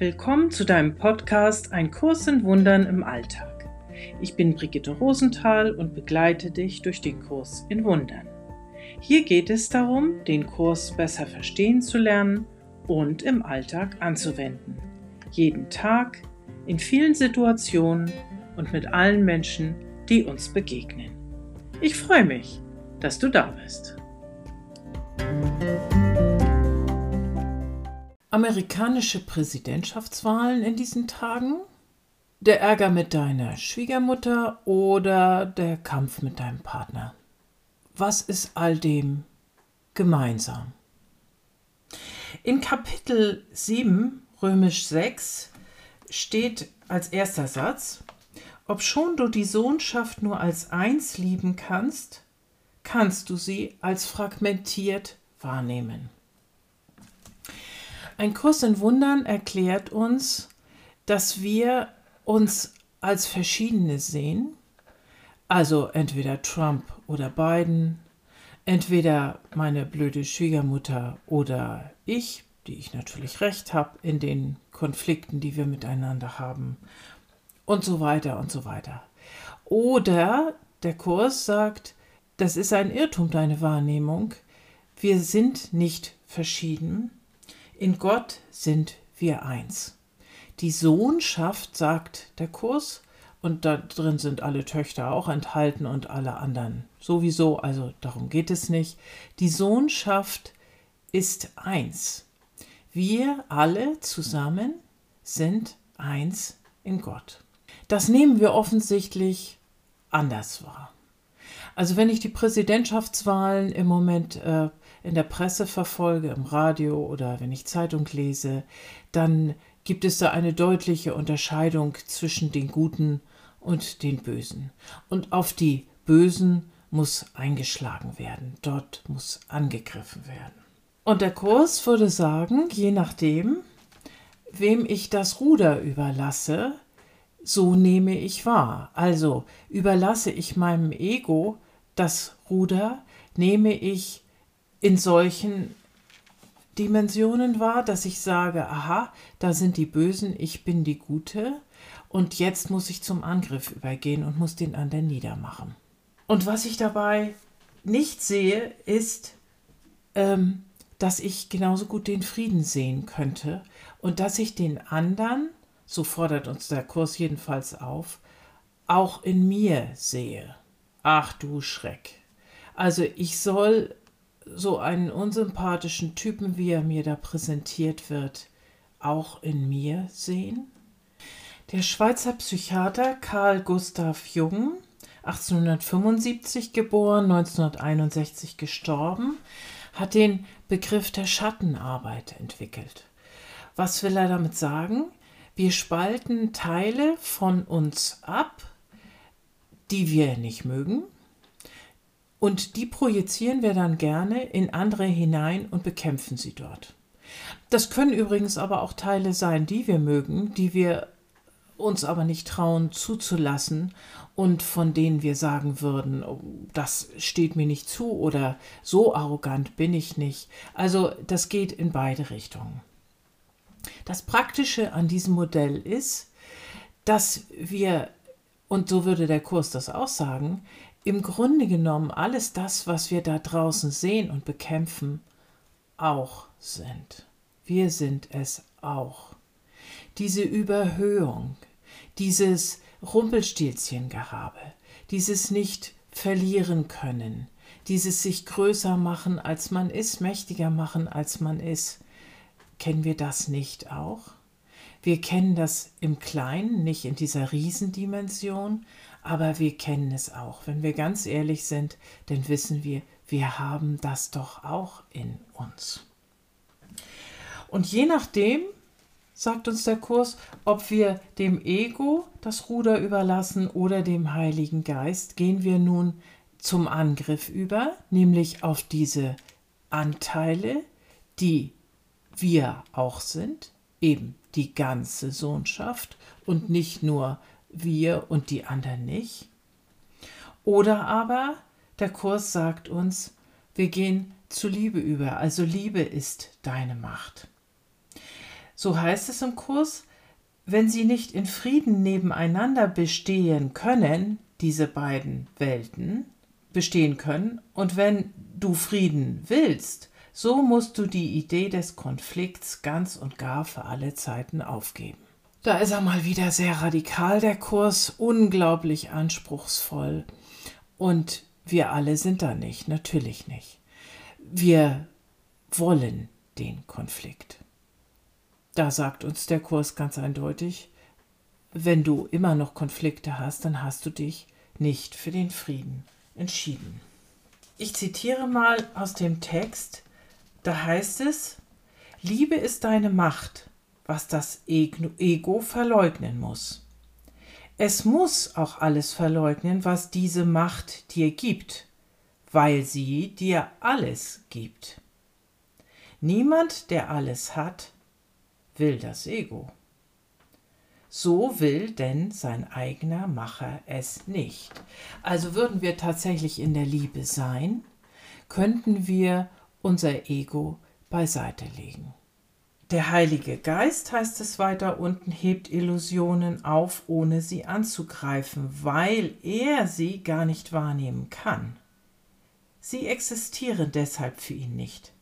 Willkommen zu deinem Podcast Ein Kurs in Wundern im Alltag. Ich bin Brigitte Rosenthal und begleite dich durch den Kurs in Wundern. Hier geht es darum, den Kurs besser verstehen zu lernen und im Alltag anzuwenden. Jeden Tag, in vielen Situationen und mit allen Menschen, die uns begegnen. Ich freue mich, dass du da bist. Amerikanische Präsidentschaftswahlen in diesen Tagen? Der Ärger mit deiner Schwiegermutter oder der Kampf mit deinem Partner? Was ist all dem gemeinsam? In Kapitel 7, römisch 6, steht als erster Satz, Obschon du die Sohnschaft nur als eins lieben kannst, kannst du sie als fragmentiert wahrnehmen. Ein Kurs in Wundern erklärt uns, dass wir uns als Verschiedene sehen, also entweder Trump oder Biden, entweder meine blöde Schwiegermutter oder ich, die ich natürlich recht habe in den Konflikten, die wir miteinander haben, und so weiter und so weiter. Oder der Kurs sagt, das ist ein Irrtum, deine Wahrnehmung. Wir sind nicht verschieden. In Gott sind wir eins. Die Sohnschaft, sagt der Kurs, und da drin sind alle Töchter auch enthalten und alle anderen sowieso, also darum geht es nicht. Die Sohnschaft ist eins. Wir alle zusammen sind eins in Gott. Das nehmen wir offensichtlich anders wahr. Also wenn ich die Präsidentschaftswahlen im Moment äh, in der Presse verfolge, im Radio oder wenn ich Zeitung lese, dann gibt es da eine deutliche Unterscheidung zwischen den Guten und den Bösen. Und auf die Bösen muss eingeschlagen werden, dort muss angegriffen werden. Und der Kurs würde sagen, je nachdem, wem ich das Ruder überlasse, so nehme ich wahr. Also überlasse ich meinem Ego das Ruder, nehme ich in solchen Dimensionen wahr, dass ich sage, aha, da sind die Bösen, ich bin die Gute und jetzt muss ich zum Angriff übergehen und muss den anderen niedermachen. Und was ich dabei nicht sehe, ist, ähm, dass ich genauso gut den Frieden sehen könnte und dass ich den anderen so fordert uns der Kurs jedenfalls auf, auch in mir sehe. Ach du Schreck. Also ich soll so einen unsympathischen Typen, wie er mir da präsentiert wird, auch in mir sehen? Der Schweizer Psychiater Karl Gustav Jung, 1875 geboren, 1961 gestorben, hat den Begriff der Schattenarbeit entwickelt. Was will er damit sagen? Wir spalten Teile von uns ab, die wir nicht mögen, und die projizieren wir dann gerne in andere hinein und bekämpfen sie dort. Das können übrigens aber auch Teile sein, die wir mögen, die wir uns aber nicht trauen zuzulassen und von denen wir sagen würden, oh, das steht mir nicht zu oder so arrogant bin ich nicht. Also das geht in beide Richtungen. Das Praktische an diesem Modell ist, dass wir, und so würde der Kurs das auch sagen, im Grunde genommen alles das, was wir da draußen sehen und bekämpfen, auch sind. Wir sind es auch. Diese Überhöhung, dieses Rumpelstilzchengehabe, dieses nicht verlieren können, dieses sich größer machen, als man ist, mächtiger machen, als man ist, Kennen wir das nicht auch? Wir kennen das im Kleinen, nicht in dieser Riesendimension, aber wir kennen es auch. Wenn wir ganz ehrlich sind, dann wissen wir, wir haben das doch auch in uns. Und je nachdem, sagt uns der Kurs, ob wir dem Ego das Ruder überlassen oder dem Heiligen Geist, gehen wir nun zum Angriff über, nämlich auf diese Anteile, die wir auch sind, eben die ganze Sohnschaft und nicht nur wir und die anderen nicht. Oder aber der Kurs sagt uns, wir gehen zu Liebe über, also Liebe ist deine Macht. So heißt es im Kurs, wenn sie nicht in Frieden nebeneinander bestehen können, diese beiden Welten bestehen können, und wenn du Frieden willst, so musst du die Idee des Konflikts ganz und gar für alle Zeiten aufgeben. Da ist er mal wieder sehr radikal, der Kurs, unglaublich anspruchsvoll. Und wir alle sind da nicht, natürlich nicht. Wir wollen den Konflikt. Da sagt uns der Kurs ganz eindeutig, wenn du immer noch Konflikte hast, dann hast du dich nicht für den Frieden entschieden. Ich zitiere mal aus dem Text, da heißt es, Liebe ist deine Macht, was das Ego verleugnen muss. Es muss auch alles verleugnen, was diese Macht dir gibt, weil sie dir alles gibt. Niemand, der alles hat, will das Ego. So will denn sein eigener Macher es nicht. Also würden wir tatsächlich in der Liebe sein, könnten wir unser Ego beiseite legen. Der Heilige Geist, heißt es weiter unten, hebt Illusionen auf, ohne sie anzugreifen, weil er sie gar nicht wahrnehmen kann. Sie existieren deshalb für ihn nicht.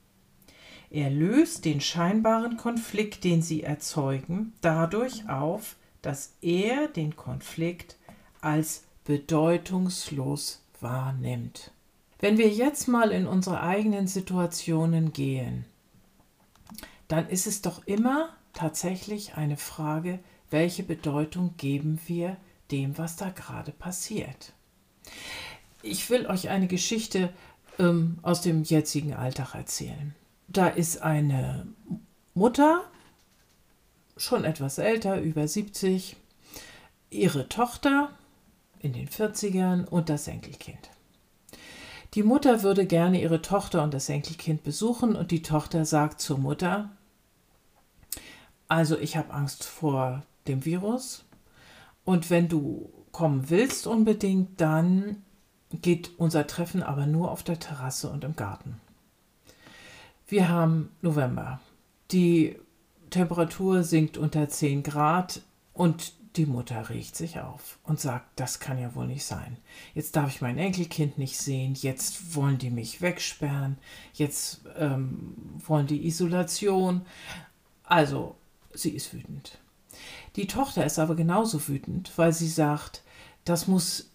Er löst den scheinbaren Konflikt, den sie erzeugen, dadurch auf, dass er den Konflikt als bedeutungslos wahrnimmt. Wenn wir jetzt mal in unsere eigenen Situationen gehen, dann ist es doch immer tatsächlich eine Frage, welche Bedeutung geben wir dem, was da gerade passiert. Ich will euch eine Geschichte ähm, aus dem jetzigen Alltag erzählen. Da ist eine Mutter, schon etwas älter, über 70, ihre Tochter in den 40ern und das Enkelkind. Die Mutter würde gerne ihre Tochter und das Enkelkind besuchen und die Tochter sagt zur Mutter, also ich habe Angst vor dem Virus und wenn du kommen willst unbedingt, dann geht unser Treffen aber nur auf der Terrasse und im Garten. Wir haben November. Die Temperatur sinkt unter 10 Grad und die Mutter regt sich auf und sagt, das kann ja wohl nicht sein. Jetzt darf ich mein Enkelkind nicht sehen, jetzt wollen die mich wegsperren, jetzt ähm, wollen die Isolation. Also, sie ist wütend. Die Tochter ist aber genauso wütend, weil sie sagt, das muss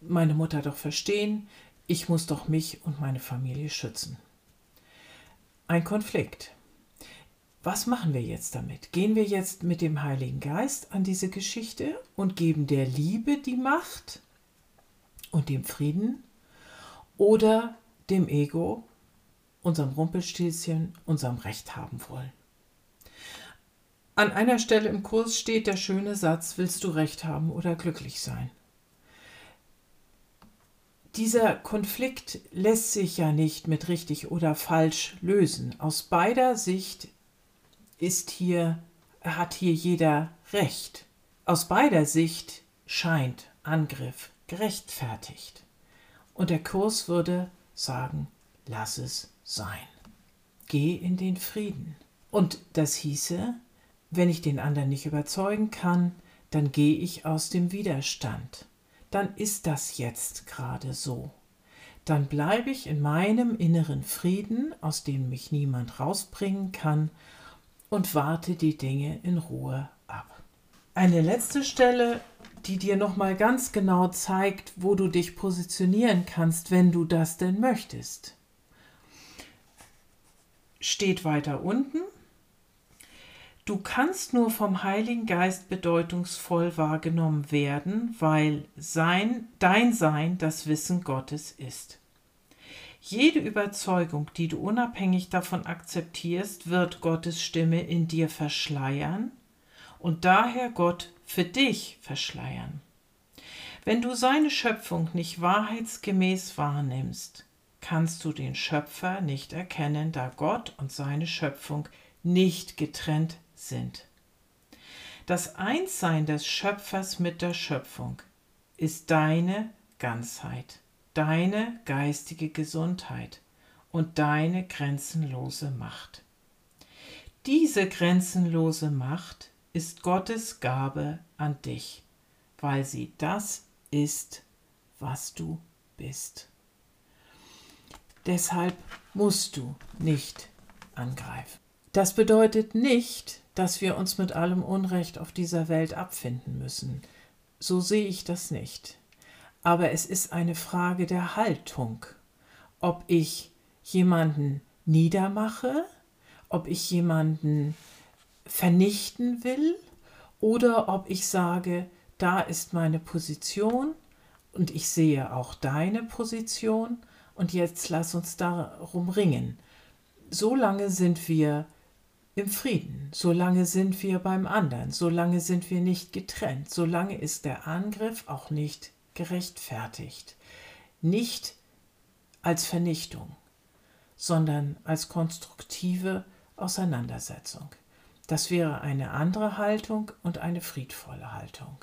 meine Mutter doch verstehen, ich muss doch mich und meine Familie schützen ein Konflikt. Was machen wir jetzt damit? Gehen wir jetzt mit dem Heiligen Geist an diese Geschichte und geben der Liebe die Macht und dem Frieden oder dem Ego, unserem Rumpelstilzchen, unserem Recht haben wollen? An einer Stelle im Kurs steht der schöne Satz, willst du Recht haben oder glücklich sein? dieser Konflikt lässt sich ja nicht mit richtig oder falsch lösen. Aus beider Sicht ist hier, hat hier jeder Recht. Aus beider Sicht scheint Angriff gerechtfertigt. Und der Kurs würde sagen, lass es sein. Geh in den Frieden. Und das hieße, wenn ich den anderen nicht überzeugen kann, dann gehe ich aus dem Widerstand dann ist das jetzt gerade so. Dann bleibe ich in meinem inneren Frieden, aus dem mich niemand rausbringen kann, und warte die Dinge in Ruhe ab. Eine letzte Stelle, die dir noch mal ganz genau zeigt, wo du dich positionieren kannst, wenn du das denn möchtest. Steht weiter unten Du kannst nur vom Heiligen Geist bedeutungsvoll wahrgenommen werden, weil sein, dein Sein das Wissen Gottes ist. Jede Überzeugung, die du unabhängig davon akzeptierst, wird Gottes Stimme in dir verschleiern und daher Gott für dich verschleiern. Wenn du seine Schöpfung nicht wahrheitsgemäß wahrnimmst, kannst du den Schöpfer nicht erkennen, da Gott und seine Schöpfung nicht getrennt sind. Das Einssein des Schöpfers mit der Schöpfung ist deine Ganzheit, deine geistige Gesundheit und deine grenzenlose Macht. Diese grenzenlose Macht ist Gottes Gabe an dich, weil sie das ist, was du bist. Deshalb musst du nicht angreifen. Das bedeutet nicht, dass wir uns mit allem Unrecht auf dieser Welt abfinden müssen. So sehe ich das nicht. Aber es ist eine Frage der Haltung, ob ich jemanden niedermache, ob ich jemanden vernichten will oder ob ich sage, da ist meine Position und ich sehe auch deine Position und jetzt lass uns darum ringen. Solange sind wir im Frieden, solange sind wir beim anderen, solange sind wir nicht getrennt, solange ist der Angriff auch nicht gerechtfertigt. Nicht als Vernichtung, sondern als konstruktive Auseinandersetzung. Das wäre eine andere Haltung und eine friedvolle Haltung.